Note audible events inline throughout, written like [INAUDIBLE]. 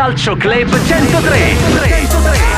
Calcio Club 103. 103.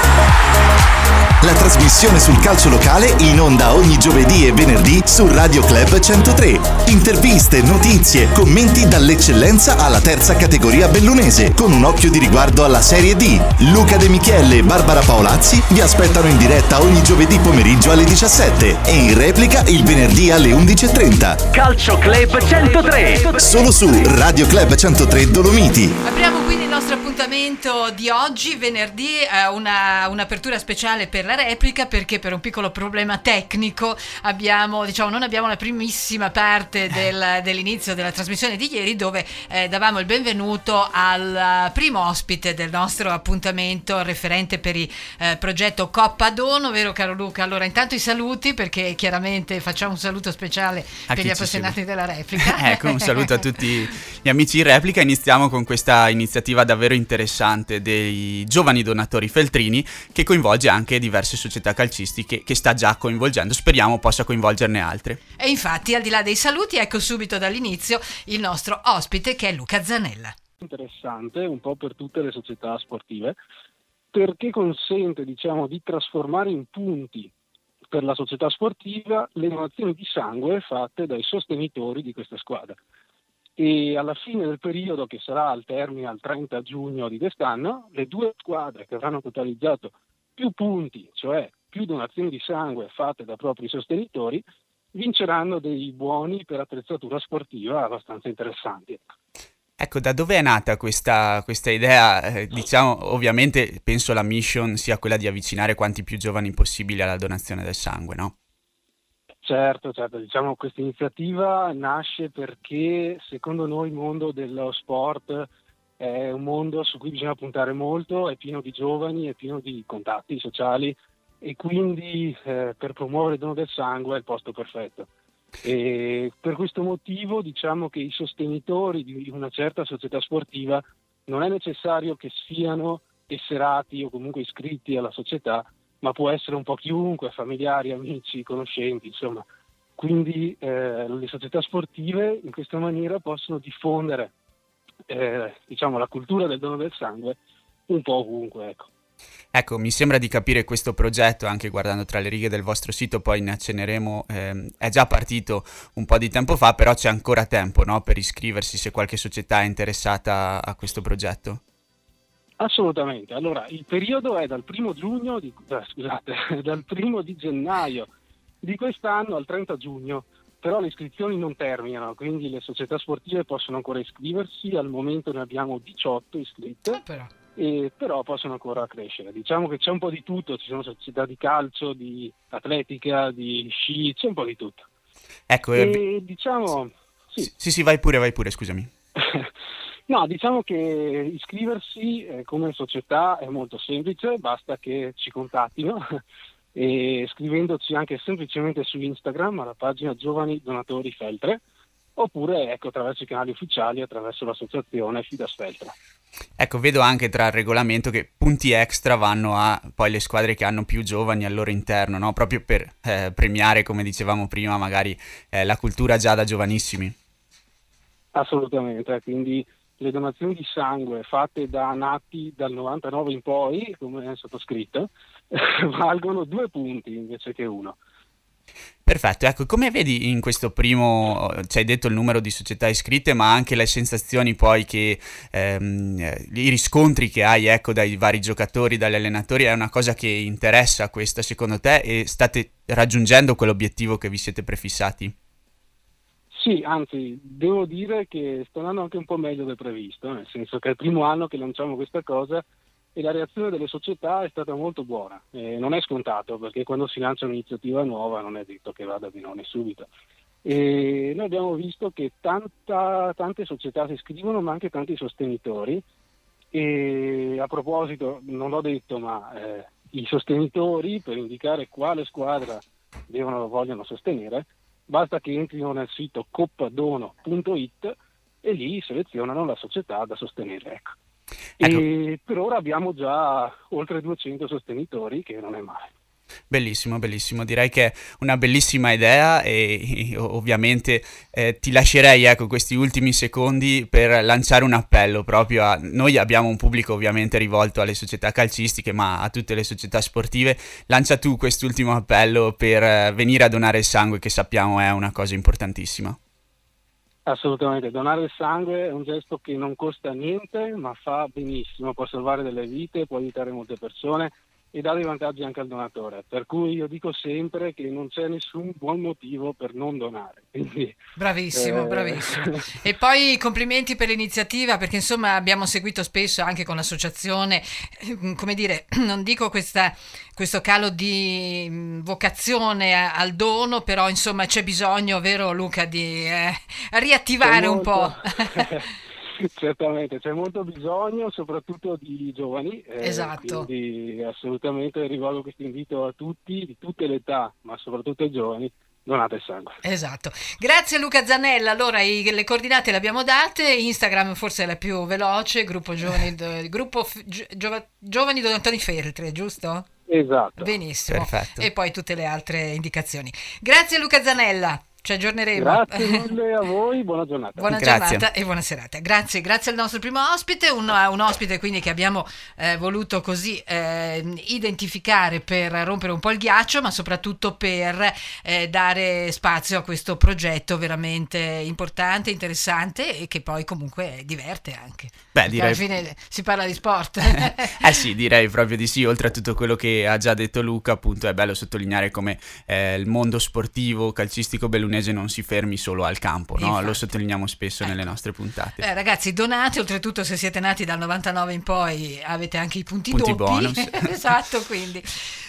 La trasmissione sul calcio locale in onda ogni giovedì e venerdì su Radio Club 103. Interviste, notizie, commenti dall'eccellenza alla terza categoria bellunese, con un occhio di riguardo alla Serie D. Luca De Michele e Barbara Paolazzi vi aspettano in diretta ogni giovedì pomeriggio alle 17 e in replica il venerdì alle 11.30. Calcio Club 103. Solo su Radio Club 103 Dolomiti. Apriamo quindi il nostro appuntamento di oggi, venerdì, eh, una, un'apertura speciale per la la replica perché per un piccolo problema tecnico abbiamo, diciamo, non abbiamo la primissima parte del, dell'inizio della trasmissione di ieri dove eh, davamo il benvenuto al primo ospite del nostro appuntamento referente per il eh, progetto Coppa Dono, vero caro Luca? Allora intanto i saluti perché chiaramente facciamo un saluto speciale a per gli appassionati della replica. [LAUGHS] ecco, un saluto a [LAUGHS] tutti gli amici in replica. Iniziamo con questa iniziativa davvero interessante dei giovani donatori feltrini che coinvolge anche diversi diverse società calcistiche che sta già coinvolgendo, speriamo possa coinvolgerne altre. E infatti, al di là dei saluti, ecco subito dall'inizio il nostro ospite che è Luca Zanella. Interessante un po' per tutte le società sportive perché consente diciamo, di trasformare in punti per la società sportiva le donazioni di sangue fatte dai sostenitori di questa squadra. E alla fine del periodo, che sarà al termine al 30 giugno di quest'anno, le due squadre che avranno totalizzato più punti, cioè più donazioni di sangue fatte da propri sostenitori, vinceranno dei buoni per attrezzatura sportiva abbastanza interessanti. Ecco, da dove è nata questa, questa idea? Eh, diciamo, ovviamente penso la mission sia quella di avvicinare quanti più giovani possibile alla donazione del sangue, no? Certo, certo, diciamo questa iniziativa nasce perché secondo noi il mondo dello sport è un mondo su cui bisogna puntare molto, è pieno di giovani, è pieno di contatti sociali e quindi eh, per promuovere il dono del sangue è il posto perfetto. E per questo motivo diciamo che i sostenitori di una certa società sportiva non è necessario che siano tesserati o comunque iscritti alla società, ma può essere un po' chiunque, familiari, amici, conoscenti, insomma. Quindi eh, le società sportive in questa maniera possono diffondere eh, diciamo, la cultura del dono del sangue un po' ovunque. Ecco. Ecco, mi sembra di capire questo progetto, anche guardando tra le righe del vostro sito, poi ne acceneremo, ehm, è già partito un po' di tempo fa, però c'è ancora tempo no, per iscriversi se qualche società è interessata a questo progetto. Assolutamente, allora il periodo è dal primo giugno, di, eh, scusate, [LAUGHS] dal primo di gennaio di quest'anno al 30 giugno però le iscrizioni non terminano, quindi le società sportive possono ancora iscriversi, al momento ne abbiamo 18 iscritte. Eh però. E, però possono ancora crescere. Diciamo che c'è un po' di tutto, ci sono società di calcio, di atletica, di sci, c'è un po' di tutto. Ecco, e, eh, diciamo... Sì. sì, sì, vai pure, vai pure, scusami. [LAUGHS] no, diciamo che iscriversi eh, come società è molto semplice, basta che ci contattino e scrivendoci anche semplicemente su Instagram alla pagina Giovani Donatori Feltre oppure ecco, attraverso i canali ufficiali, attraverso l'associazione Fidas Feltre. Ecco, vedo anche tra il regolamento che punti extra vanno a poi le squadre che hanno più giovani al loro interno, no? proprio per eh, premiare, come dicevamo prima, magari eh, la cultura già da giovanissimi. Assolutamente, quindi le donazioni di sangue fatte da nati dal 99 in poi, come è sottoscritto, [LAUGHS] valgono due punti invece che uno. Perfetto, ecco, come vedi in questo primo, ci hai detto il numero di società iscritte, ma anche le sensazioni poi che, ehm, i riscontri che hai, ecco, dai vari giocatori, dagli allenatori, è una cosa che interessa questa secondo te e state raggiungendo quell'obiettivo che vi siete prefissati? Sì, anzi, devo dire che sta andando anche un po' meglio del previsto, nel senso che è il primo anno che lanciamo questa cosa e la reazione delle società è stata molto buona. Eh, non è scontato perché quando si lancia un'iniziativa nuova non è detto che vada benone subito. E noi abbiamo visto che tanta, tante società si iscrivono, ma anche tanti sostenitori. E a proposito, non l'ho detto, ma eh, i sostenitori per indicare quale squadra devono, vogliono sostenere, basta che entrino nel sito coppadono.it e lì selezionano la società da sostenere. Ecco. Ecco. E per ora abbiamo già oltre 200 sostenitori, che non è male. Bellissimo, bellissimo, direi che è una bellissima idea e ovviamente eh, ti lascerei ecco questi ultimi secondi per lanciare un appello proprio a noi abbiamo un pubblico ovviamente rivolto alle società calcistiche ma a tutte le società sportive, lancia tu quest'ultimo appello per eh, venire a donare il sangue che sappiamo è una cosa importantissima. Assolutamente, donare il sangue è un gesto che non costa niente ma fa benissimo, può salvare delle vite, può aiutare molte persone e dà dei vantaggi anche al donatore. Per cui io dico sempre che non c'è nessun buon motivo per non donare. Quindi, bravissimo, eh... bravissimo. [LAUGHS] E poi complimenti per l'iniziativa perché insomma abbiamo seguito spesso anche con l'associazione, eh, come dire, [CLEARS THROAT] non dico questa, questo calo di mm, vocazione al dono, però insomma c'è bisogno, vero Luca, di eh, riattivare un po'. [LAUGHS] [LAUGHS] Certamente, c'è molto bisogno soprattutto di giovani, eh, esatto. quindi assolutamente rivolgo questo invito a tutti, di tutte le età, ma soprattutto ai giovani, donate il sangue. Esatto. Grazie Luca Zanella. Allora i, le coordinate le abbiamo date, Instagram forse è la più veloce, gruppo giovani, [LAUGHS] gruppo gio, giovani donatori Feltre, giusto? Esatto. Benissimo. Perfetto. E poi tutte le altre indicazioni. Grazie Luca Zanella. Ci aggiorneremo. Grazie [LAUGHS] mille a voi, buona giornata. Buona grazie. giornata e buona serata. Grazie, grazie al nostro primo ospite, un, un ospite quindi che abbiamo eh, voluto così eh, identificare per rompere un po' il ghiaccio, ma soprattutto per eh, dare spazio a questo progetto veramente importante, interessante e che poi comunque diverte anche. Beh, direi... alla fine si parla di sport. [LAUGHS] eh sì, direi proprio di sì, oltre a tutto quello che ha già detto Luca, appunto è bello sottolineare come eh, il mondo sportivo, calcistico bellunese Udinese non si fermi solo al campo, no? lo sottolineiamo spesso ecco. nelle nostre puntate. Eh, ragazzi, donate, oltretutto se siete nati dal 99 in poi avete anche i punti, punti doppi. bonus. [LAUGHS] esatto, quindi.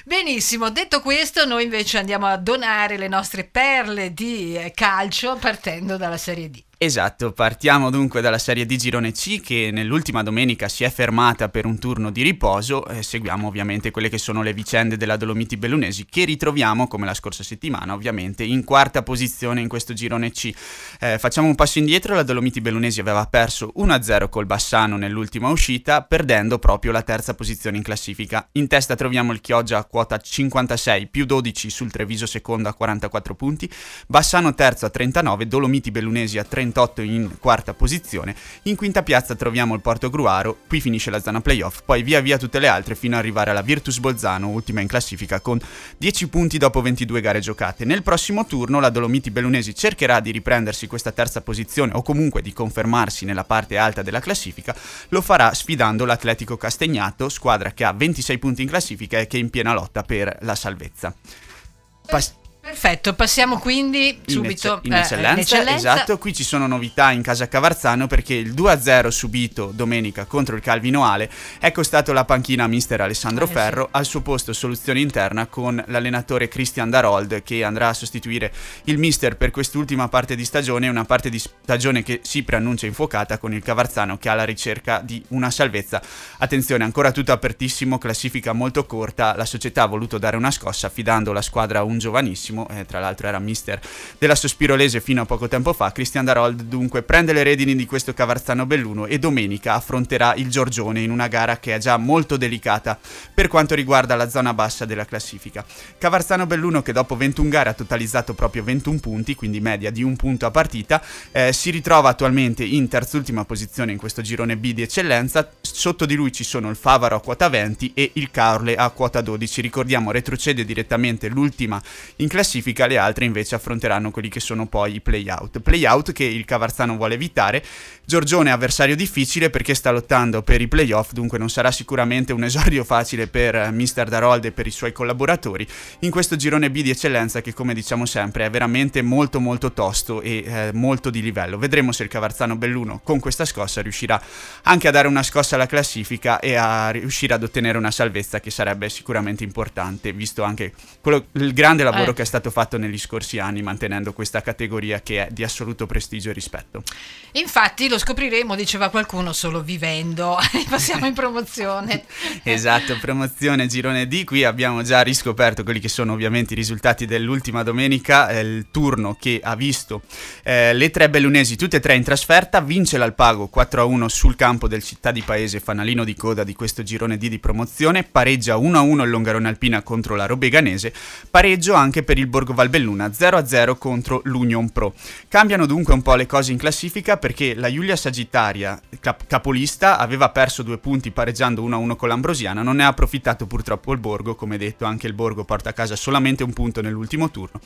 Benissimo, detto questo, noi invece andiamo a donare le nostre perle di calcio partendo dalla Serie D. Esatto, partiamo dunque dalla serie di Girone C che nell'ultima domenica si è fermata per un turno di riposo e seguiamo ovviamente quelle che sono le vicende della Dolomiti Bellunesi che ritroviamo come la scorsa settimana ovviamente in quarta posizione in questo Girone C. Eh, facciamo un passo indietro, la Dolomiti Bellunesi aveva perso 1-0 col Bassano nell'ultima uscita perdendo proprio la terza posizione in classifica. In testa troviamo il Chioggia a quota 56 più 12 sul Treviso secondo a 44 punti, Bassano terzo a 39, Dolomiti Bellunesi a 30 28 in quarta posizione. In quinta piazza troviamo il Porto Gruaro, qui finisce la zona playoff, poi via via tutte le altre fino ad arrivare alla Virtus Bolzano, ultima in classifica con 10 punti dopo 22 gare giocate. Nel prossimo turno la Dolomiti Bellunesi cercherà di riprendersi questa terza posizione o comunque di confermarsi nella parte alta della classifica, lo farà sfidando l'Atletico Castegnato, squadra che ha 26 punti in classifica e che è in piena lotta per la salvezza. Pas- Perfetto, passiamo quindi subito in, ecce- in, eccellenza, eh, in, eccellenza, Esatto, qui ci sono novità in casa Cavarzano perché il 2-0 subito domenica contro il Calvino Ale è costato la panchina a mister Alessandro eh, Ferro, sì. al suo posto soluzione interna con l'allenatore Christian Darold che andrà a sostituire il mister per quest'ultima parte di stagione, una parte di stagione che si preannuncia infuocata con il Cavarzano che ha la ricerca di una salvezza. Attenzione, ancora tutto apertissimo, classifica molto corta, la società ha voluto dare una scossa affidando la squadra a un giovanissimo bravissimo, eh, tra l'altro era mister della Sospirolese fino a poco tempo fa. Cristian Darold dunque prende le redini di questo Cavarzano Belluno e domenica affronterà il Giorgione in una gara che è già molto delicata per quanto riguarda la zona bassa della classifica. Cavarzano Belluno che dopo 21 gare ha totalizzato proprio 21 punti, quindi media di un punto a partita, eh, si ritrova attualmente in terzultima posizione in questo girone B di eccellenza. Sotto di lui ci sono il Favaro a quota 20 e il Caorle a quota 12. Ricordiamo, retrocede direttamente l'ultima in classifica classifica, le altre invece affronteranno quelli che sono poi i play-out. Play-out che il Cavarzano vuole evitare. Giorgione è avversario difficile perché sta lottando per i play-off, dunque non sarà sicuramente un esordio facile per eh, Mr. Darold e per i suoi collaboratori in questo girone B di eccellenza che come diciamo sempre è veramente molto molto tosto e eh, molto di livello. Vedremo se il Cavarzano Belluno con questa scossa riuscirà anche a dare una scossa alla classifica e a riuscire ad ottenere una salvezza che sarebbe sicuramente importante visto anche quello, il grande lavoro eh. che stato fatto negli scorsi anni mantenendo questa categoria che è di assoluto prestigio e rispetto. Infatti lo scopriremo, diceva qualcuno, solo vivendo. [LAUGHS] Passiamo in promozione. [LAUGHS] esatto, promozione girone D. Qui abbiamo già riscoperto quelli che sono ovviamente i risultati dell'ultima domenica, eh, il turno che ha visto eh, le tre bellunesi tutte e tre in trasferta, vince l'Alpago 4-1 sul campo del Città di Paese, fanalino di coda di questo girone D di promozione, pareggia 1-1 il Longarone Alpina contro la Robeganese, pareggio anche per il Borgo Valbelluna 0-0 contro l'Union Pro. Cambiano dunque un po' le cose in classifica perché la Giulia Sagittaria, cap- capolista, aveva perso due punti pareggiando 1-1 con l'Ambrosiana, non ne ha approfittato purtroppo il Borgo, come detto anche il Borgo porta a casa solamente un punto nell'ultimo turno.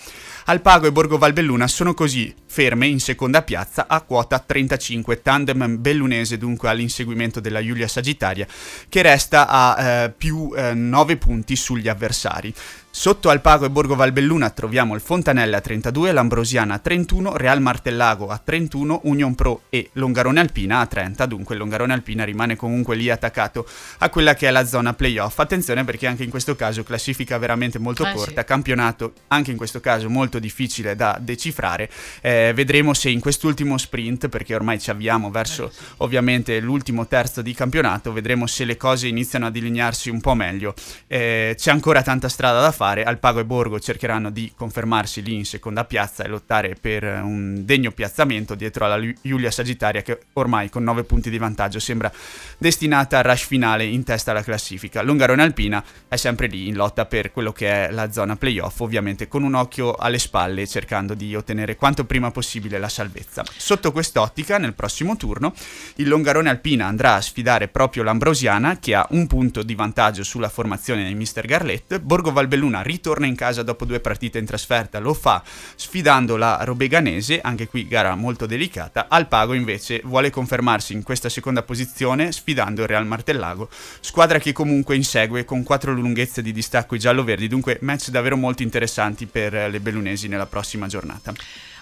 Alpago e Borgo Valbelluna sono così ferme in seconda piazza a quota 35, tandem bellunese dunque all'inseguimento della Giulia Sagittaria che resta a eh, più eh, 9 punti sugli avversari. Sotto Alpago e Borgo Valbelluna troviamo il Fontanelle a 32, l'Ambrosiana a 31, Real Martellago a 31, Union Pro e Longarone Alpina a 30. Dunque Longarone Alpina rimane comunque lì attaccato a quella che è la zona playoff. Attenzione perché anche in questo caso classifica veramente molto Eh, corta, sì. campionato anche in questo caso molto difficile da decifrare. Eh, vedremo se in quest'ultimo sprint, perché ormai ci avviamo verso ovviamente l'ultimo terzo di campionato, vedremo se le cose iniziano a delinearsi un po' meglio. Eh, c'è ancora tanta strada da fare. Alpago e Borgo cercheranno di confermarsi lì in seconda piazza e lottare per eh, un degno piazzamento dietro alla Giulia Sagittaria che ormai con 9 punti di vantaggio sembra destinata al rush finale in testa alla classifica. Longarone Alpina è sempre lì in lotta per quello che è la zona playoff, ovviamente con un occhio alle spalle cercando di ottenere quanto prima possibile la salvezza. Sotto quest'ottica, nel prossimo turno, il Longarone Alpina andrà a sfidare proprio l'Ambrosiana che ha un punto di vantaggio sulla formazione di Mr. Garlett. Borgo Valbelluna ritorna in casa dopo due partite in trasferta, lo fa sfidando la Robeganese, anche qui gara molto delicata. Alpago invece vuole confermarsi in questa seconda posizione sfidando il Real Martellago, squadra che comunque insegue con quattro lunghezze di distacco i giallo-verdi, dunque match davvero molto interessanti per le bellunesi nella prossima giornata.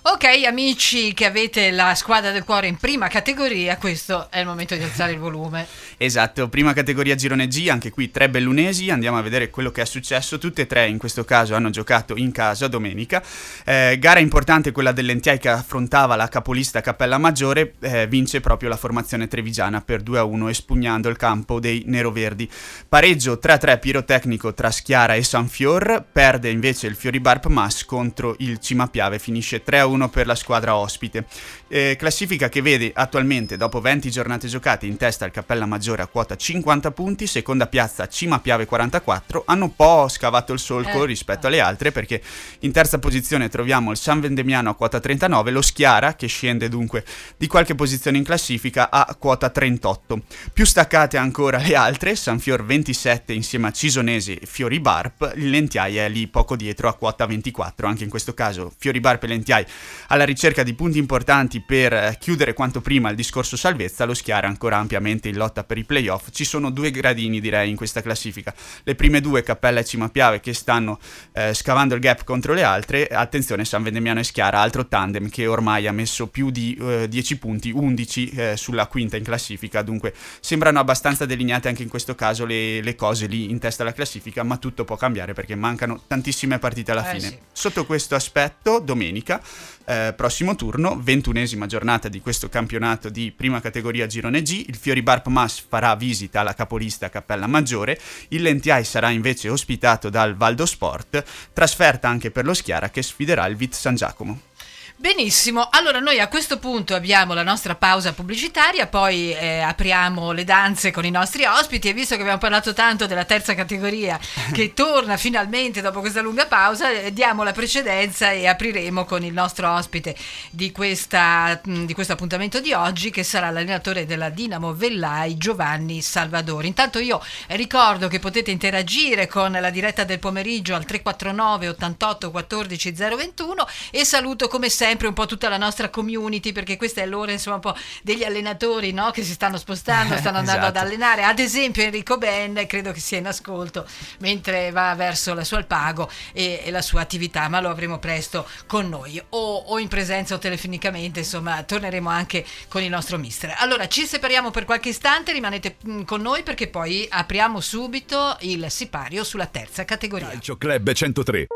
Ok, amici che avete la squadra del cuore in prima categoria, questo è il momento di alzare il volume. Esatto, prima categoria girone G, anche qui tre bellunesi, andiamo a vedere quello che è successo, tutte e tre in questo caso hanno giocato in casa domenica, Eh, gara importante quella dell'Entiai che affrontava la capolista Cappella Maggiore, eh, vince proprio la formazione trevigiana per 2-1 espugnando il campo dei neroverdi. Pareggio 3-3 pirotecnico tra Schiara e Sanfior, perde invece il Fioribarp Mas contro il Cimapiave, finisce 3-1 per la squadra ospite. Eh, classifica che vede attualmente, dopo 20 giornate giocate, in testa il Cappella Maggiore a quota 50 punti, seconda piazza Cima Piave 44, hanno un po' scavato il solco Eh. rispetto alle altre perché in terza posizione troviamo il San Vendemiano a quota 39, lo Schiara che scende dunque di qualche posizione in classifica a quota 38. Più staccate ancora le altre, Sanfior 27 insieme a Cisonese e Fiori Barp, il Lentiai è lì poco dietro a quota 24, anche in questo caso Fiori Barp e Lentiai alla ricerca di punti importanti per eh, chiudere quanto prima il discorso salvezza, lo Schiara ancora ampiamente in lotta per i playoff. Ci sono due gradini direi in questa classifica. Le prime due, Cappella e Cimapiave, che stanno eh, scavando il gap contro le altre. Attenzione, San Vendemiano e Schiara, altro tandem che ormai ha messo più di eh, 10 punti, 11 eh, sulla quinta in classifica. Dunque sembrano abbastanza delineate anche in questo caso le, le cose lì in testa alla classifica, ma tutto può cambiare perché mancano tantissime partite alla Eh, fine. sì. Sotto questo aspetto, domenica, eh, prossimo turno, ventunesima giornata di questo campionato di prima categoria Girone G, il Fiori Barp Mas farà visita alla capolista Cappella Maggiore, il Lentiai sarà invece ospitato dal Valdo Sport, trasferta anche per lo Schiara che sfiderà il Vit San Giacomo. Benissimo, allora noi a questo punto abbiamo la nostra pausa pubblicitaria, poi eh, apriamo le danze con i nostri ospiti e visto che abbiamo parlato tanto della terza categoria che [LAUGHS] torna finalmente dopo questa lunga pausa, eh, diamo la precedenza e apriremo con il nostro ospite di, questa, mh, di questo appuntamento di oggi che sarà l'allenatore della Dinamo Vellai Giovanni Salvadori. Intanto io ricordo che potete interagire con la diretta del pomeriggio al 349 88 14 021 e saluto come sempre un po' tutta la nostra community perché questa è l'ora insomma un po' degli allenatori no? che si stanno spostando, [LAUGHS] stanno andando ad Esatto. allenare. Ad esempio Enrico Ben credo che sia in ascolto mentre va verso la sua alpago e, e la sua attività, ma lo avremo presto con noi o, o in presenza o telefonicamente, insomma torneremo anche con il nostro mister. Allora ci separiamo per qualche istante, rimanete mm, con noi perché poi apriamo subito il sipario sulla terza categoria. Calcio Club 103.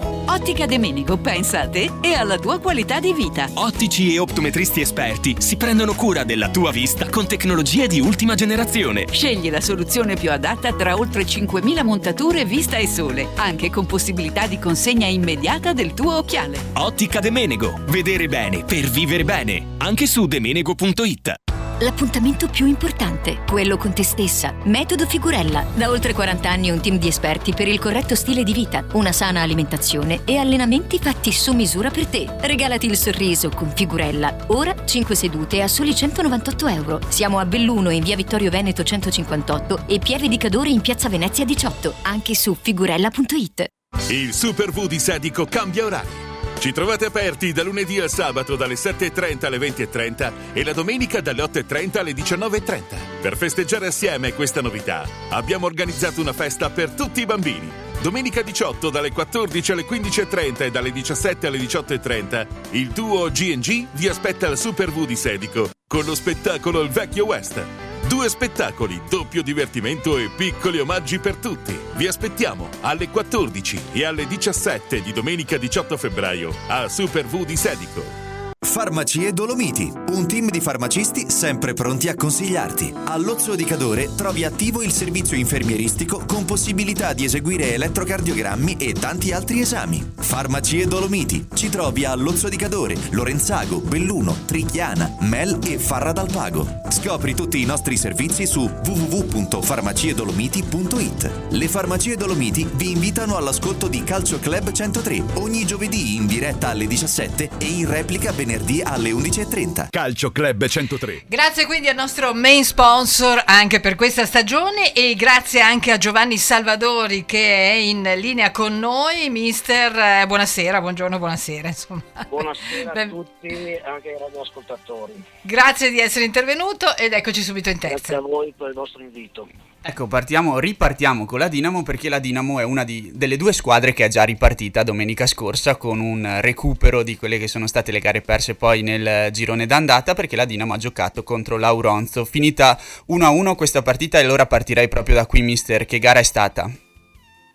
Ottica De Menego pensa a te e alla tua qualità di vita. Ottici e optometristi esperti si prendono cura della tua vista con tecnologie di ultima generazione. Scegli la soluzione più adatta tra oltre 5.000 montature vista e sole, anche con possibilità di consegna immediata del tuo occhiale. Ottica De Menego. Vedere bene per vivere bene. Anche su demenego.it. L'appuntamento più importante, quello con te stessa. Metodo Figurella. Da oltre 40 anni un team di esperti per il corretto stile di vita, una sana alimentazione e allenamenti fatti su misura per te. Regalati il sorriso con Figurella. Ora 5 sedute a soli 198 euro. Siamo a Belluno in via Vittorio Veneto 158 e Pieve di Cadore in piazza Venezia 18. Anche su figurella.it. Il Super V di Sedico cambia orario. Ci trovate aperti da lunedì al sabato dalle 7.30 alle 20.30 e la domenica dalle 8.30 alle 19.30. Per festeggiare assieme questa novità abbiamo organizzato una festa per tutti i bambini. Domenica 18 dalle 14 alle 15.30 e dalle 17 alle 18.30 il duo GNG vi aspetta al Super V di Sedico con lo spettacolo Il Vecchio West. Due spettacoli, doppio divertimento e piccoli omaggi per tutti. Vi aspettiamo alle 14 e alle 17 di domenica 18 febbraio a Super V di Sedico. Farmacie Dolomiti, un team di farmacisti sempre pronti a consigliarti. All'Ozzo di Cadore trovi attivo il servizio infermieristico con possibilità di eseguire elettrocardiogrammi e tanti altri esami. Farmacie Dolomiti, ci trovi a Lozzo di Cadore, Lorenzago, Belluno, Trichiana, Mel e Farra dal Pago. Scopri tutti i nostri servizi su www.farmaciedolomiti.it. Le Farmacie Dolomiti vi invitano all'ascolto di Calcio Club 103 ogni giovedì in diretta alle 17 e in replica venerdì alle 11.30. Calcio Club 103. Grazie quindi al nostro main sponsor anche per questa stagione e grazie anche a Giovanni Salvadori che è in linea con noi. Mister, eh, buonasera, buongiorno, buonasera. Insomma. Buonasera a tutti, anche ai radioascoltatori. Grazie di essere intervenuto ed eccoci subito in Grazie terza. a voi per il vostro invito. Ecco, partiamo, ripartiamo con la Dinamo perché la Dinamo è una di- delle due squadre che è già ripartita domenica scorsa con un recupero di quelle che sono state le gare perse poi nel girone d'andata perché la Dinamo ha giocato contro l'Auronzo. Finita 1-1 questa partita e allora partirei proprio da qui, mister. Che gara è stata?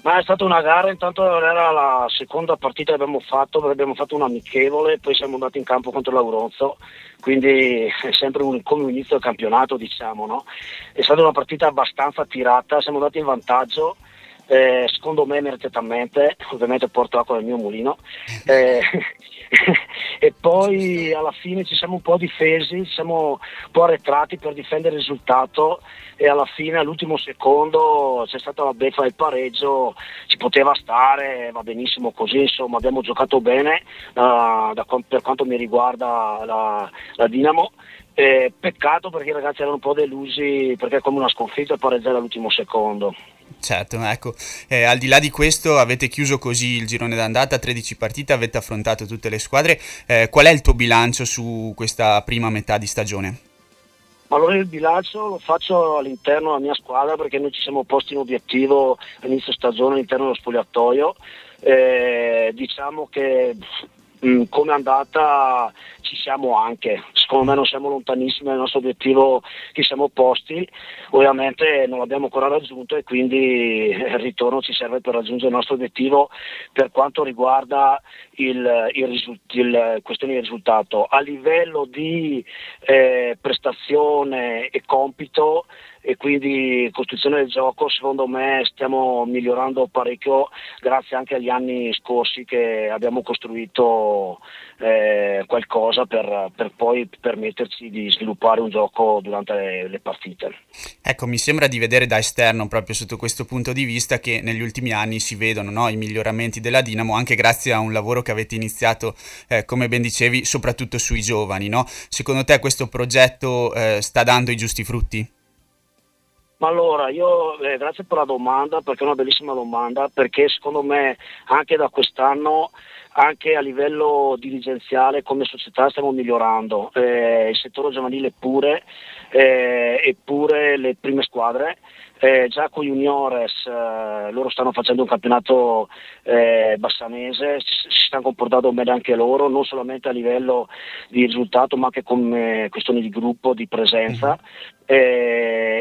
Ma è stata una gara, intanto era la seconda partita che abbiamo fatto, perché abbiamo fatto un amichevole, poi siamo andati in campo contro l'Auronzo, quindi è sempre un, come un inizio del campionato, diciamo, no? È stata una partita abbastanza tirata, siamo andati in vantaggio, eh, secondo me meritatamente, ovviamente porto acqua nel mio mulino, eh, [LAUGHS] e poi alla fine ci siamo un po' difesi, ci siamo un po' arretrati per difendere il risultato e alla fine all'ultimo secondo c'è stata la beffa del pareggio, ci poteva stare, va benissimo così, insomma abbiamo giocato bene uh, da, per quanto mi riguarda la, la Dinamo. Eh, peccato perché i ragazzi erano un po' delusi perché è come una sconfitta pareggiare all'ultimo secondo. Certo, ecco, eh, al di là di questo avete chiuso così il girone d'andata, 13 partite, avete affrontato tutte le squadre, eh, qual è il tuo bilancio su questa prima metà di stagione? Allora il bilancio lo faccio all'interno della mia squadra perché noi ci siamo posti in obiettivo all'inizio stagione all'interno dello spogliatoio. Eh, diciamo che mh, come è andata ci siamo anche, secondo me non siamo lontanissimi dal nostro obiettivo che siamo posti, ovviamente non l'abbiamo ancora raggiunto e quindi il ritorno ci serve per raggiungere il nostro obiettivo per quanto riguarda il, il, risult- il questione di risultato. A livello di eh, prestazione e compito e quindi costruzione del gioco secondo me stiamo migliorando parecchio grazie anche agli anni scorsi che abbiamo costruito eh, qualcosa per, per, poi permetterci di sviluppare un gioco durante le, le, partite. Ecco, mi sembra di vedere da esterno proprio sotto questo punto di vista che negli ultimi anni si vedono no, i miglioramenti della Dinamo anche grazie a un lavoro che avete iniziato, eh, come ben dicevi, soprattutto sui giovani. No? Secondo te questo progetto eh, sta dando i giusti frutti? Ma allora, io eh, grazie per la domanda, perché è una bellissima domanda, perché secondo me anche da quest'anno, anche a livello dirigenziale come società stiamo migliorando, eh, il settore giovanile pure, eh, eppure le prime squadre. Eh, già con Juniores eh, loro stanno facendo un campionato eh, bassanese, si, si, stanno comportando bene anche loro, non solamente a livello di risultato ma anche come questione di gruppo, di presenza. Mm-hmm.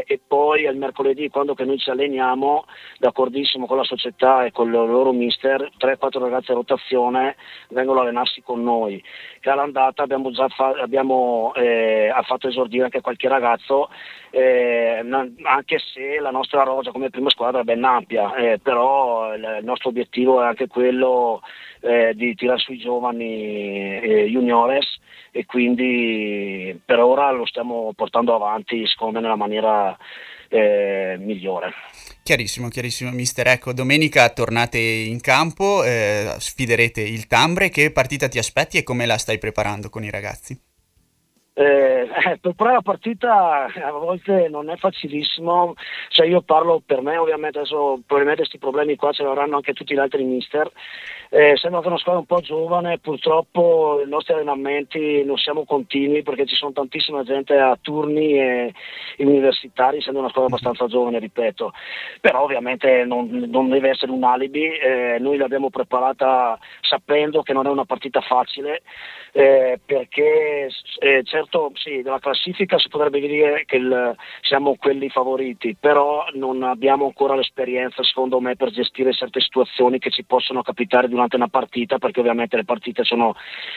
e poi il mercoledì quando noi ci alleniamo, d'accordissimo con la società e con il loro mister, 3-4 ragazzi a rotazione vengono a allenarsi con noi. Che all'andata abbiamo già fa- abbiamo, eh, fatto esordire anche qualche ragazzo, eh, anche se la nostra rosa come prima squadra è ben ampia, eh, però il, nostro obiettivo è anche quello eh, di tirare sui giovani eh, juniores e quindi per ora lo stiamo portando avanti secondo me nella maniera eh, migliore. Chiarissimo, chiarissimo, mister. Ecco, domenica tornate in campo, eh, sfiderete il Tambre. Che partita ti aspetti e come la stai preparando con i ragazzi? Eh, eh preparare la partita a volte non è facilissimo, cioè io parlo per me ovviamente, adesso probabilmente questi problemi qua ce li avranno anche tutti gli altri mister, eh, sembra una squadra un po' giovane, purtroppo i nostri allenamenti non siamo continui perché ci sono tantissima gente a turni e universitari, essendo una squadra abbastanza giovane, ripeto, però ovviamente non, non deve essere un alibi, eh, noi l'abbiamo preparata sapendo che non è una partita facile, eh, perché eh, certo sì, della classifica si potrebbe dire che il, siamo quelli favoriti, però non abbiamo ancora l'esperienza secondo me per gestire certe situazioni che ci possono capitare durante una partita, perché ovviamente le partite sono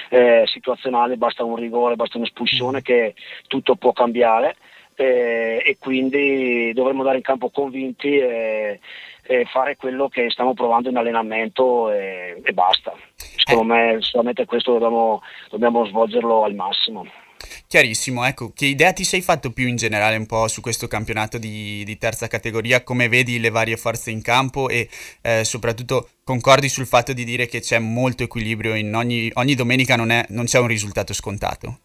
eh, situazionali, basta un rigore, basta un'espulsione che tutto può cambiare eh, e quindi dovremmo dare in campo convinti e, e, fare quello che stiamo provando in allenamento e, e basta. Secondo me solamente questo dobbiamo, dobbiamo svolgerlo al massimo. Chiarissimo, ecco, che idea ti sei fatto più in generale un po' su questo campionato di, di terza categoria, come vedi le varie forze in campo e eh, soprattutto concordi sul fatto di dire che c'è molto equilibrio in ogni, ogni domenica, non, è, non c'è un risultato scontato?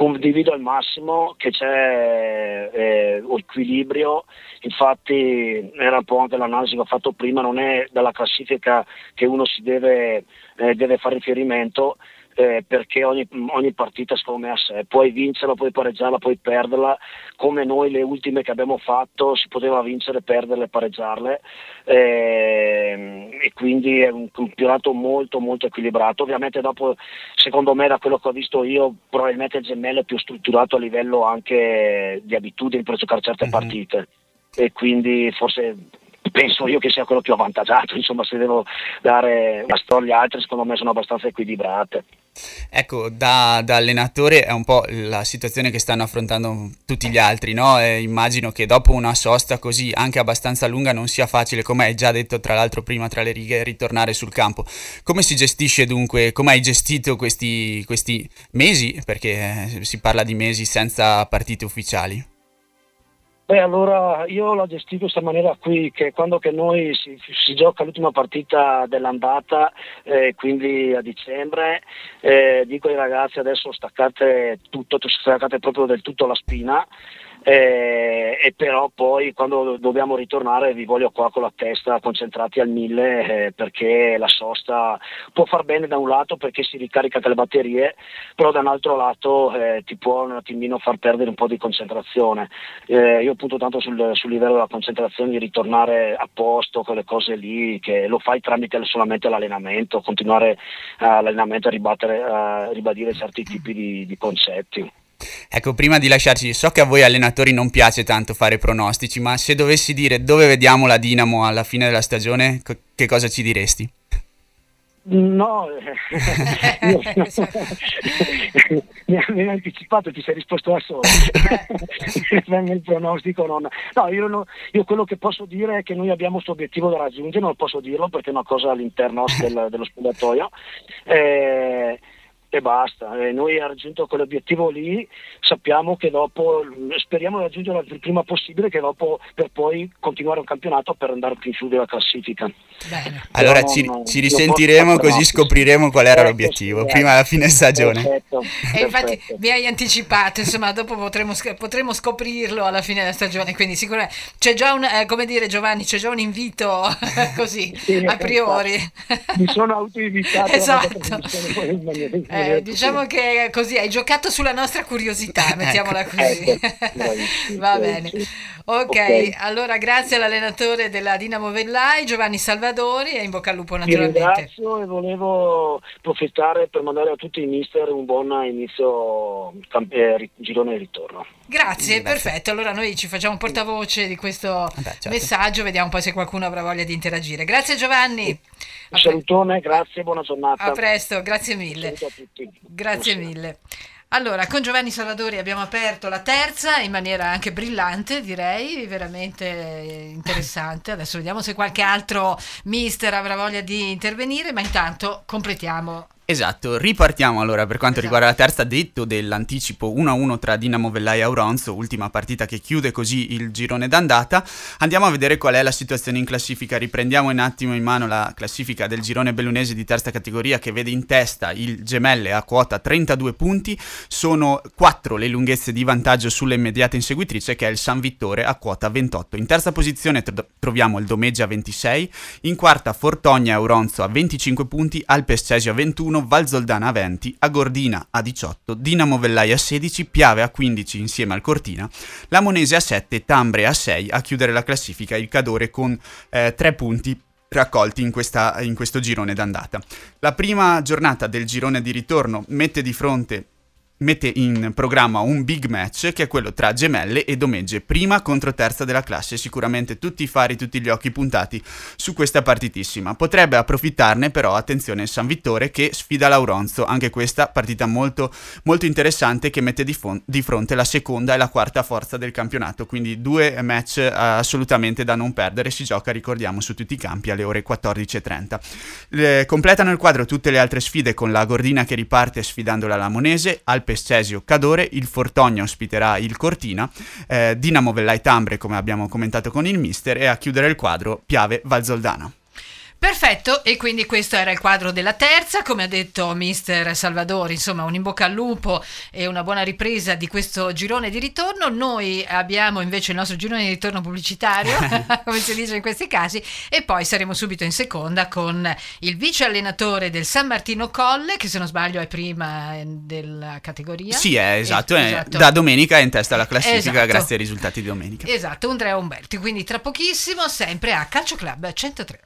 Condivido al massimo che c'è eh, equilibrio, infatti era un po' anche l'analisi che ho fatto prima, non è dalla classifica che uno si deve, eh, deve fare riferimento, eh, perché ogni, ogni, partita secondo me a sé, puoi vincerla, puoi pareggiarla, puoi perderla, come noi le ultime che abbiamo fatto si poteva vincere, perderle, pareggiarle. Eh, e quindi è un campionato molto molto equilibrato, ovviamente dopo secondo me da quello che ho visto io probabilmente il gemello è più strutturato a livello anche di abitudini per giocare certe mm-hmm. partite. E quindi forse penso io che sia quello più avvantaggiato, [LAUGHS] insomma se devo dare una storia agli altri secondo me sono abbastanza equilibrate. Ecco, da, da, allenatore è un po' la situazione che stanno affrontando tutti gli altri, no? E immagino che dopo una sosta così anche abbastanza lunga non sia facile, come hai già detto tra l'altro prima tra le righe, ritornare sul campo. Come si gestisce dunque, come hai gestito questi, questi mesi, perché eh, si parla di mesi senza partite ufficiali? Beh, allora io l'ho gestito in questa maniera qui, che quando che noi si, si gioca l'ultima partita dell'andata, eh, quindi a dicembre, eh, dico ai ragazzi adesso staccate tutto, staccate proprio del tutto la spina, eh, e però poi quando dobbiamo ritornare vi voglio qua con la testa concentrati al mille eh, perché la sosta può far bene da un lato perché si ricarica le batterie, però da un altro lato eh, ti può un attimino far perdere un po' di concentrazione. Eh, io punto tanto sul, sul, livello della concentrazione di ritornare a posto con le cose lì, che lo fai tramite solamente l'allenamento, continuare all'allenamento a, ribattere, a ribadire certi tipi di, di concetti. Ecco, prima di lasciarci, so che a voi allenatori non piace tanto fare pronostici, ma se dovessi dire dove vediamo la Dinamo alla fine della stagione, che cosa ci diresti? No, [LAUGHS] [LAUGHS] mi hai anticipato, ti sei risposto da solo. [LAUGHS] il pronostico non... No, io, no, io, quello che posso dire è che noi abbiamo questo obiettivo da raggiungere, non posso dirlo perché è una cosa all'interno del, dello spogliatoio. Eh, e basta. E noi abbiamo raggiunto quell'obiettivo lì, sappiamo che dopo, speriamo di raggiungerlo il prima possibile, che dopo per poi continuare un campionato per andare più in su della classifica. Bene. Allora ci, non, ci, risentiremo così scopriremo qual era eh, l'obiettivo, sì, prima della fine stagione. Perfetto, e infatti mi hai anticipato, insomma dopo potremo, potremo, scoprirlo alla fine della stagione, quindi sicuramente c'è già un, eh, come dire Giovanni, c'è già un invito [LAUGHS] così, sì, a priori. Mi sono autoinvitato. [LAUGHS] esatto. Eh, diciamo che così hai giocato sulla nostra curiosità, [LAUGHS] mettiamola così. Ecco, [LAUGHS] Va bene. sì. Ok, allora grazie all'allenatore della Dinamo Vellai, Giovanni Salvadori e in bocca al lupo naturalmente. ringrazio e volevo approfittare per mandare a tutti i mister un buon inizio camp- eh, girone di ritorno. Grazie, perfetto. Allora noi ci facciamo portavoce di questo certo. messaggio, vediamo poi se qualcuno avrà voglia di interagire. Grazie Giovanni. Un salutone, grazie, buona giornata. A presto, grazie mille. Saluto a tutti. Grazie mille. Allora, con Giovanni Salvadori abbiamo aperto la terza in maniera anche brillante, direi, veramente interessante. Adesso vediamo se qualche altro mister avrà voglia di intervenire, ma intanto completiamo. Esatto, ripartiamo allora per quanto riguarda la terza, detto dell'anticipo 1-1 tra Dinamo Vellai e Auronzo, ultima partita che chiude così il girone d'andata. Andiamo a vedere qual è la situazione in classifica, riprendiamo un attimo in mano la classifica del girone bellunese di terza categoria che vede in testa il Gemelle a quota 32 punti, sono 4 le lunghezze di vantaggio sulla immediata inseguitrice che è il San Vittore a quota 28. In terza posizione tro- troviamo il Domeggia a 26, in quarta Fortogna e Auronzo a 25 punti, Alpescesio a 21, Valzoldana a 20, Agordina a 18, Dinamo Vellai a 16, Piave a 15 insieme al Cortina, Lamonese a 7, Tambre a 6 a chiudere la classifica il Cadore con 3 punti raccolti in, questa- in questo girone d'andata. La prima giornata del girone di ritorno mette di fronte mette in programma un big match che è quello tra Gemelle e Domegge, prima contro terza della classe, sicuramente tutti i fari, tutti gli occhi puntati su questa partitissima. Potrebbe approfittarne però, attenzione, San Vittore che sfida l'Auronzo, anche questa partita molto, molto interessante che mette di, fon- di fronte la seconda e la quarta forza del campionato, quindi due match eh, assolutamente da non perdere, si gioca, ricordiamo, su tutti i campi alle ore 14.30. Le- completano il quadro tutte le altre sfide con la Gordina che riparte sfidando la Lamonese, Alpescesio Cadore, il Fortogna ospiterà il Cortina, eh, Dinamo Vellai Tambre come abbiamo commentato con il mister e a chiudere il quadro Piave Valzoldana. Perfetto, e quindi questo era il quadro della terza, come ha detto mister Salvadori, insomma un in bocca al lupo e una buona ripresa di questo girone di ritorno. Noi abbiamo invece il nostro girone di ritorno pubblicitario, [LAUGHS] come si dice in questi casi, e poi saremo subito in seconda con il vice allenatore del San Martino Colle, che se non sbaglio è prima eh, della categoria. Sì, è esatto, è- esatto. da domenica è in testa alla classifica Esatto. grazie ai risultati di domenica. Esatto, Andrea Umberti, quindi tra pochissimo sempre a Calcio Club 103.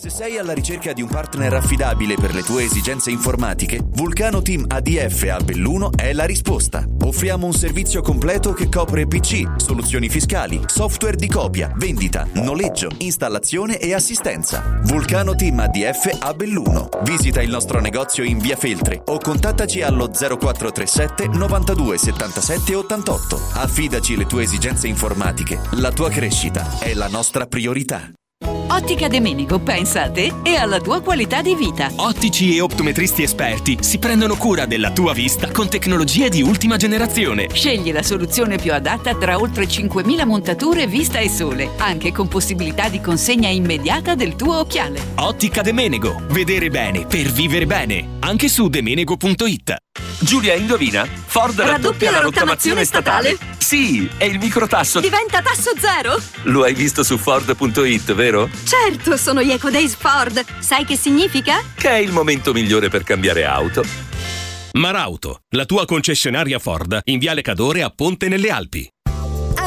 Se sei alla ricerca di un partner affidabile per le tue esigenze informatiche, Vulcano Team ADF a Belluno è la risposta. Offriamo un servizio completo che copre PC, soluzioni fiscali, software di copia, vendita, noleggio, installazione e assistenza. Vulcano Team ADF a Belluno. Visita il nostro negozio in via Feltre o contattaci allo 0437 92 77 88. Affidaci le tue esigenze informatiche. La tua crescita è la nostra priorità. Ottica De Menego pensa a te e alla tua qualità di vita. Ottici e optometristi esperti si prendono cura della tua vista con tecnologie di ultima generazione. Scegli la soluzione più adatta tra oltre 5.000 montature vista e sole, anche con possibilità di consegna immediata del tuo occhiale. Ottica De Menego. Vedere bene per vivere bene. Anche su demenego.it. Giulia, indovina? Ford Raddoppia la rottamazione statale? Sì, è il microtasso. Diventa tasso zero? Lo hai visto su Ford.it, vero? Certo, sono gli Eco Days Ford. Sai che significa? Che è il momento migliore per cambiare auto. Marauto, la tua concessionaria Ford in Viale Cadore a Ponte nelle Alpi.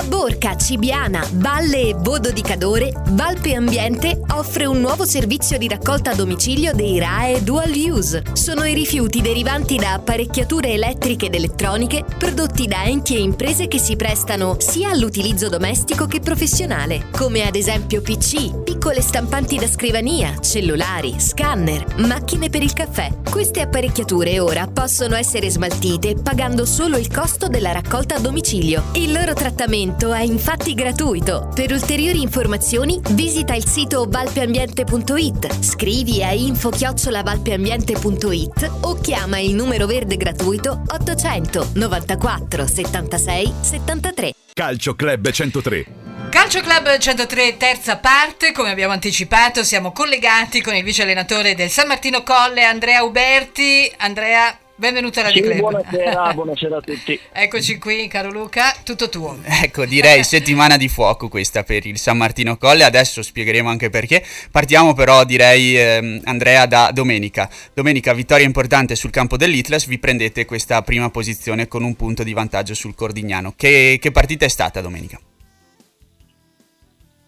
Borca, Cibiana, Valle e Bodo di Cadore, Valpe Ambiente offre un nuovo servizio di raccolta a domicilio dei RAE Dual Use. Sono i rifiuti derivanti da apparecchiature elettriche ed elettroniche prodotti da enti e imprese che si prestano sia all'utilizzo domestico che professionale, come ad esempio PC, piccole stampanti da scrivania, cellulari, scanner, macchine per il caffè. Queste apparecchiature ora possono essere smaltite pagando solo il costo della raccolta a domicilio. Il loro trattamento è infatti gratuito. Per ulteriori informazioni visita il sito valpeambiente.it, scrivi a info-valpeambiente.it o chiama il numero verde gratuito 800 94 76 73. Calcio Club 103. Calcio Club 103, terza parte, come abbiamo anticipato, siamo collegati con il vice allenatore del San Martino Colle, Andrea Uberti. Andrea, Benvenuto a Radio Sì, Club. buonasera, [LAUGHS] buonasera a tutti. Eccoci qui, caro Luca, tutto tuo. Ecco, direi [LAUGHS] settimana di fuoco questa per il San Martino Colle, adesso spiegheremo anche perché. Partiamo però, direi, ehm, Andrea, da domenica. Domenica, vittoria importante sul campo dell'Itlas, vi prendete questa prima posizione con un punto di vantaggio sul Cordignano. Che, che partita è stata domenica?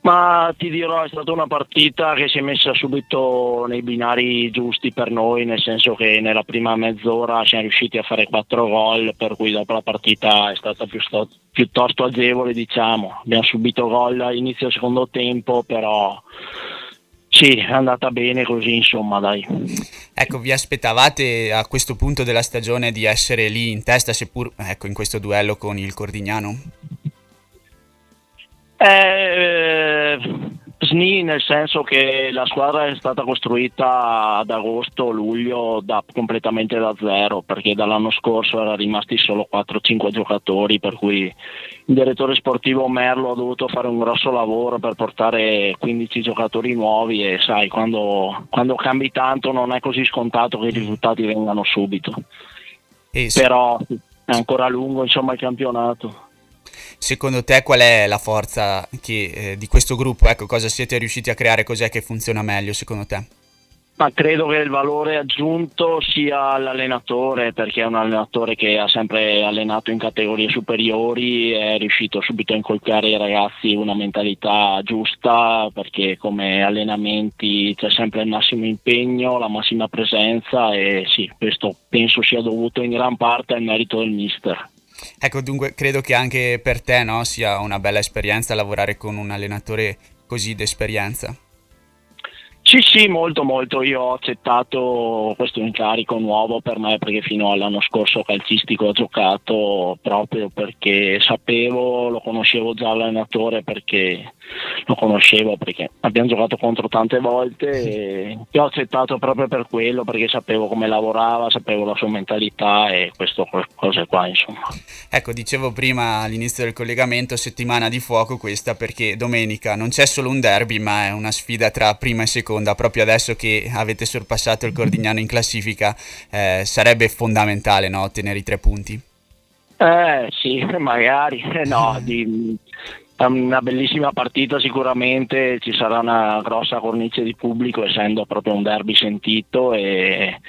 Ma ti dirò, è stata una partita che si è messa subito nei binari giusti per noi, nel senso che nella prima mezz'ora siamo riusciti a fare quattro gol, per cui dopo la partita è stata piuttosto, agevole, diciamo. Abbiamo subito gol all'inizio del secondo tempo, però sì, è andata bene così, insomma, dai. Ecco, vi aspettavate a questo punto della stagione di essere lì in testa, seppur ecco, in questo duello con il Cordignano? Eh, SNI nel senso che la squadra è stata costruita ad agosto-luglio da, completamente da zero perché dall'anno scorso erano rimasti solo 4-5 giocatori per cui il direttore sportivo Merlo ha dovuto fare un grosso lavoro per portare 15 giocatori nuovi e sai quando, quando cambi tanto non è così scontato che i risultati vengano subito. Se... però è ancora lungo insomma il campionato Secondo te qual è la forza che, eh, di questo gruppo? Ecco, cosa siete riusciti a creare? Cos'è che funziona meglio secondo te? Ma credo che il valore aggiunto sia l'allenatore, perché è un allenatore che ha sempre allenato in categorie superiori, è riuscito subito a incolcare ai ragazzi una mentalità giusta, perché come allenamenti c'è sempre il massimo impegno, la massima presenza e sì, questo penso sia dovuto in gran parte al merito del mister. Ecco, dunque credo che anche per te no, sia una bella esperienza lavorare con un allenatore così d'esperienza. Sì, sì, molto, molto. Io ho accettato questo incarico nuovo per me perché fino all'anno scorso calcistico ho giocato proprio perché sapevo, lo conoscevo già l'allenatore perché lo conoscevo perché abbiamo giocato contro tante volte e io ho accettato proprio per quello perché sapevo come lavorava, sapevo la sua mentalità e queste cose qua insomma. Ecco, dicevo prima all'inizio del collegamento settimana di fuoco questa perché domenica non c'è solo un derby ma è una sfida tra prima e seconda seconda, proprio adesso che avete sorpassato il Cordignano in classifica, eh, sarebbe fondamentale no, ottenere i tre punti. Eh sì, magari, no, [LAUGHS] di, una bellissima partita sicuramente, ci sarà una grossa cornice di pubblico essendo proprio un derby sentito e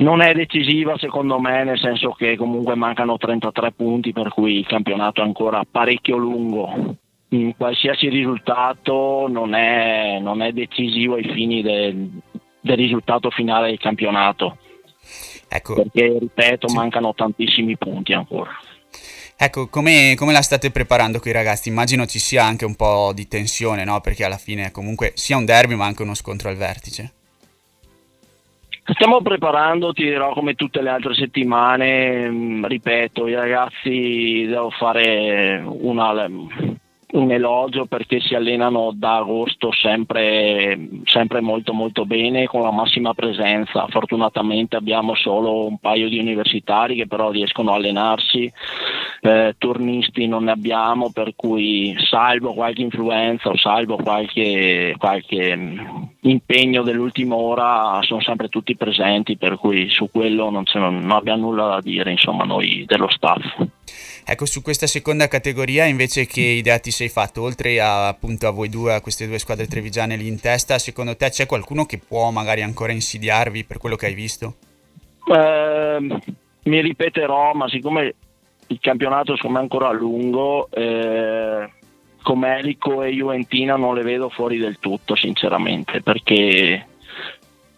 non è decisiva secondo me nel senso che comunque mancano 33 punti per cui il campionato è ancora parecchio lungo in qualsiasi risultato non è, non è decisivo ai fini del, del, risultato finale del campionato. Ecco. Perché, ripeto, sì. mancano tantissimi punti ancora. Ecco, come, come, la state preparando con i ragazzi? Immagino ci sia anche un po' di tensione, no? Perché alla fine comunque sia un derby ma anche uno scontro al vertice. Stiamo preparando, ti dirò, come tutte le altre settimane, mm, ripeto, i ragazzi devo fare una un elogio perché si allenano da agosto sempre, sempre, molto molto bene con la massima presenza. Fortunatamente abbiamo solo un paio di universitari che però riescono a allenarsi, eh, turnisti non ne abbiamo, per cui salvo qualche influenza o salvo qualche, qualche mm, impegno dell'ultima ora sono sempre tutti presenti, per cui su quello non, non abbiamo nulla da dire, insomma, noi dello staff. Ecco, su questa seconda categoria invece che idea ti sei fatto, oltre a, appunto a voi due, a queste due squadre trevigiane lì in testa, secondo te c'è qualcuno che può magari ancora insidiarvi per quello che hai visto? Eh, mi ripeterò, ma siccome il campionato secondo me è ancora lungo, eh, come Elico e Juventina non le vedo fuori del tutto, sinceramente, perché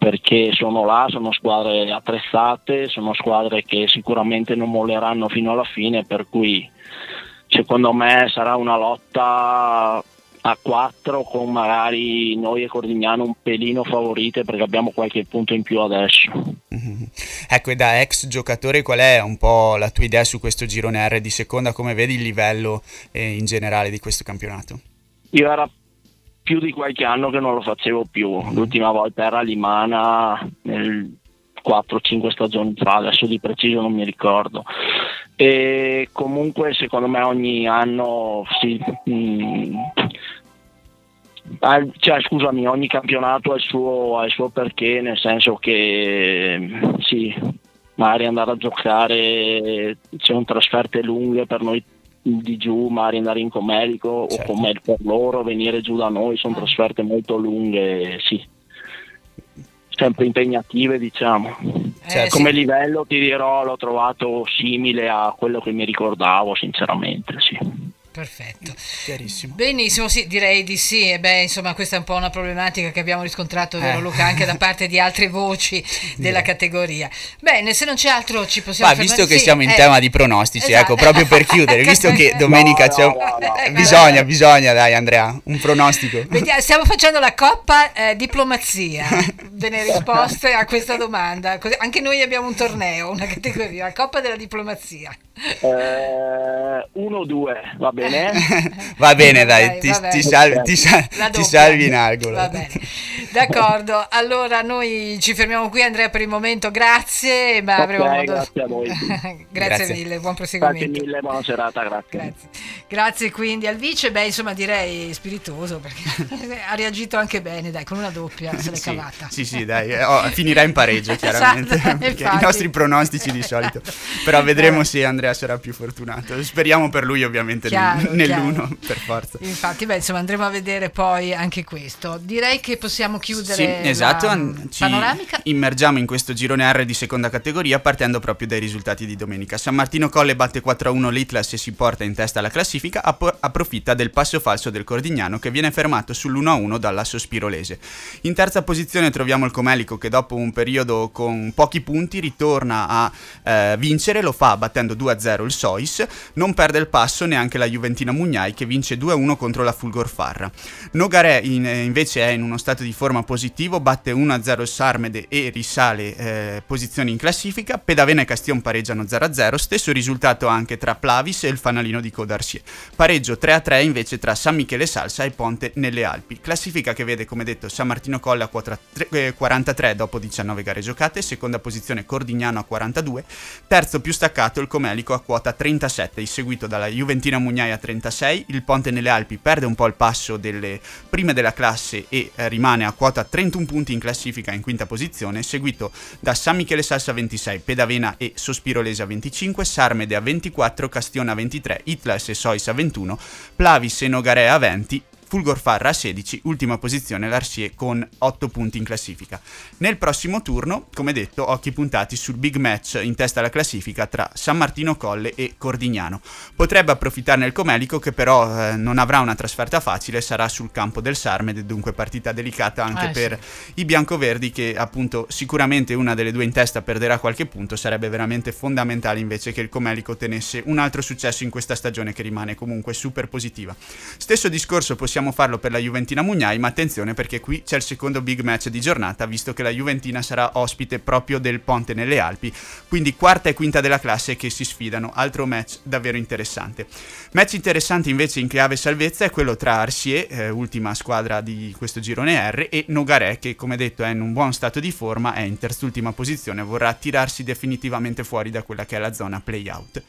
perché sono là, sono squadre attrezzate, sono squadre che sicuramente non molleranno fino alla fine, per cui secondo me sarà una lotta a 4 con magari noi e Cordignano un pelino favorite perché abbiamo qualche punto in più adesso. Mm-hmm. Ecco, e da ex giocatore qual è un po' la tua idea su questo girone R di seconda? Come vedi il livello eh, in generale di questo campionato? Io era più di qualche anno che non lo facevo più. L'ultima volta era a Limana nel 4-5 stagioni fa, adesso di preciso non mi ricordo. E comunque secondo me ogni anno sì, mh, mm, cioè, scusami, ogni campionato ha il, suo, ha il suo perché, nel senso che sì, magari andare a giocare, c'è un trasferte lunghe per noi di giù, magari andare in Comelico Certo. o Comel per loro, venire giù da noi, sono trasferte molto lunghe, sì. Sempre impegnative, diciamo. Eh, Come sì. livello ti dirò, l'ho trovato simile a quello che mi ricordavo, sinceramente, sì. Perfetto. Chiarissimo. Benissimo, sì, direi di sì. E beh, insomma, questa è un po' una problematica che abbiamo riscontrato, vero Eh. Luca, anche da parte di altre voci [LAUGHS] della categoria. Bene, se non c'è altro ci possiamo Ma visto fermare- che sì, siamo in eh, tema di pronostici, esatto. ecco, proprio per chiudere, [LAUGHS] visto che domenica No, c'è un... no, no, no. Bisogna, bisogna, dai Andrea, un pronostico. [LAUGHS] Vediamo, stiamo facendo la coppa eh, diplomazia delle risposte a questa domanda. Così- anche noi abbiamo un torneo, una categoria, la coppa della diplomazia. Eh, uno o due, va bene? [LAUGHS] Va bene, dai, Dai, ti, ti salvi, ti ti salvi in angolo. Va bene, d'accordo. Allora noi ci fermiamo qui, Andrea, per il momento. Grazie, ma Ok, avremo modo- grazie a voi. [LAUGHS] grazie, Grazie. mille, buon Grazie proseguimento. mille, buona serata, grazie. Grazie. Grazie quindi al vice, beh insomma direi spiritoso perché [LAUGHS] ha reagito anche bene, dai, con una doppia se l'è Sì, cavata. sì, sì, dai, eh, oh, finirà in pareggio chiaramente, Esatto, perché infatti. i nostri pronostici di solito, però vedremo se Andrea sarà più fortunato, speriamo per lui ovviamente Chiaro, nel- [LAUGHS] nell'uno, chiaro. per forza. Infatti, beh, insomma, andremo a vedere poi anche questo. Direi che possiamo chiudere Sì, esatto, an- ci panoramica. immergiamo in questo girone R di seconda categoria partendo proprio dai risultati di domenica. San Martino Colle batte 4-1 l'Itlas e si porta in testa alla classifica, app- approfitta del passo falso del Cordignano che viene fermato sull'1-1 dalla Sospirolese. In terza posizione troviamo il Comelico che dopo un periodo con pochi punti ritorna a eh, vincere, lo fa battendo 2-0 il Sois, non perde il passo neanche la Juventina Mugnai che vince 2-1 contro la Fulgor Farra. Nogaré in- eh, invece è in uno stato di forma positivo, batte 1-0 il Sarmede e risale eh, posizioni in classifica, Pedavena e Castion pareggiano 0-0, stesso risultato anche tra Plavis e il fanalino di Codarsier. Pareggio 3-3 invece tra San Michele Salsa e Ponte nelle Alpi. Classifica che vede come detto San Martino Colle a quota tre- eh, 43 dopo 19 gare giocate, seconda posizione Cordignano a 42, terzo più staccato il Comelico a quota 37, seguito dalla Juventina Mugnai a 36, il Ponte nelle Alpi perde un po' il passo delle prime della classe e eh, rimane a quota 31 punti in classifica in quinta posizione, seguito da San Michele Salsa a 26, Pedavena e Sospirolese a 25, Sarmede a 24, Castione a 23, Itlas e Sois a 21, Plavis e Nogaré a 20, Fulgor Farra a 16, ultima posizione l'Arsier con 8 punti in classifica. Nel prossimo turno, come detto, occhi puntati sul big match in testa alla classifica tra San Martino Colle e Cordignano. Potrebbe approfittarne il Comelico che però eh, non avrà una trasferta facile, sarà sul campo del Sarmede, dunque partita delicata anche Eh, per i biancoverdi che appunto sicuramente una delle due in testa perderà qualche punto, sarebbe veramente fondamentale invece che il Comelico tenesse un altro successo in questa stagione che rimane comunque super positiva. Stesso discorso possiamo farlo per la Juventina Mugnai, ma attenzione perché qui c'è il secondo big match di giornata, visto che la Juventina sarà ospite proprio del Ponte nelle Alpi, quindi quarta e quinta della classe che si sfidano, altro match davvero interessante. Match interessante invece in chiave salvezza è quello tra Arsier, eh, ultima squadra di questo girone R, e Nogaré, che come detto è in un buon stato di forma, è in terzultima posizione, vorrà tirarsi definitivamente fuori da quella che è la zona play-out.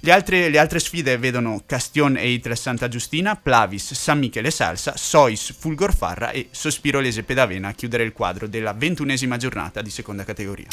Le altre, le altre sfide vedono Castion e Itre Santa Giustina, Plavis, San Michele Salsa, Sois, Fulgor Farra e Sospirolese Pedavena a chiudere il quadro della ventunesima giornata di seconda categoria.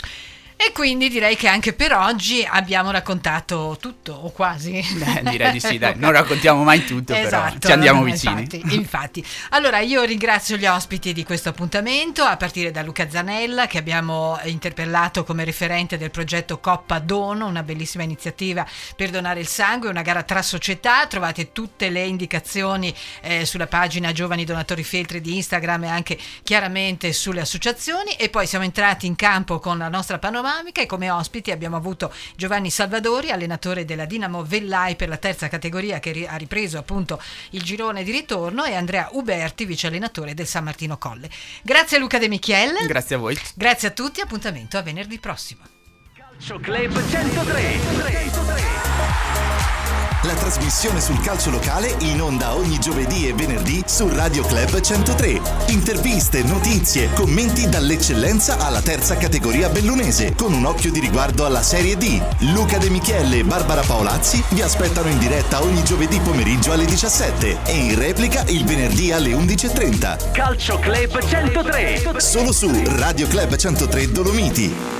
E quindi direi che anche per oggi abbiamo raccontato tutto, o quasi. Beh, direi di sì, dai, [LAUGHS] non raccontiamo mai tutto, però Esatto, ci andiamo no, vicini. Infatti, infatti. Allora, io ringrazio gli ospiti di questo appuntamento, a partire da Luca Zanella, che abbiamo interpellato come referente del progetto Coppa Dono, una bellissima iniziativa per donare il sangue, una gara tra società. Trovate tutte le indicazioni eh, sulla pagina Giovani Donatori Feltri di Instagram e anche chiaramente sulle associazioni. E poi siamo entrati in campo con la nostra panoramica e come ospiti abbiamo avuto Giovanni Salvadori, allenatore della Dinamo Vellai per la terza categoria che ri- ha ripreso appunto il girone di ritorno e Andrea Uberti, vice allenatore del San Martino Colle. Grazie a Luca De Michiel. Grazie a voi. Grazie a tutti, appuntamento a venerdì prossimo. Calcio Club 103. La trasmissione sul calcio locale in onda ogni giovedì e venerdì su Radio Club 103. Interviste, notizie, commenti dall'eccellenza alla terza categoria bellunese, con un occhio di riguardo alla Serie D. Luca De Michele e Barbara Paolazzi vi aspettano in diretta ogni giovedì pomeriggio alle 17 e in replica il venerdì alle 11.30. Calcio Club 103. Solo su Radio Club 103 Dolomiti.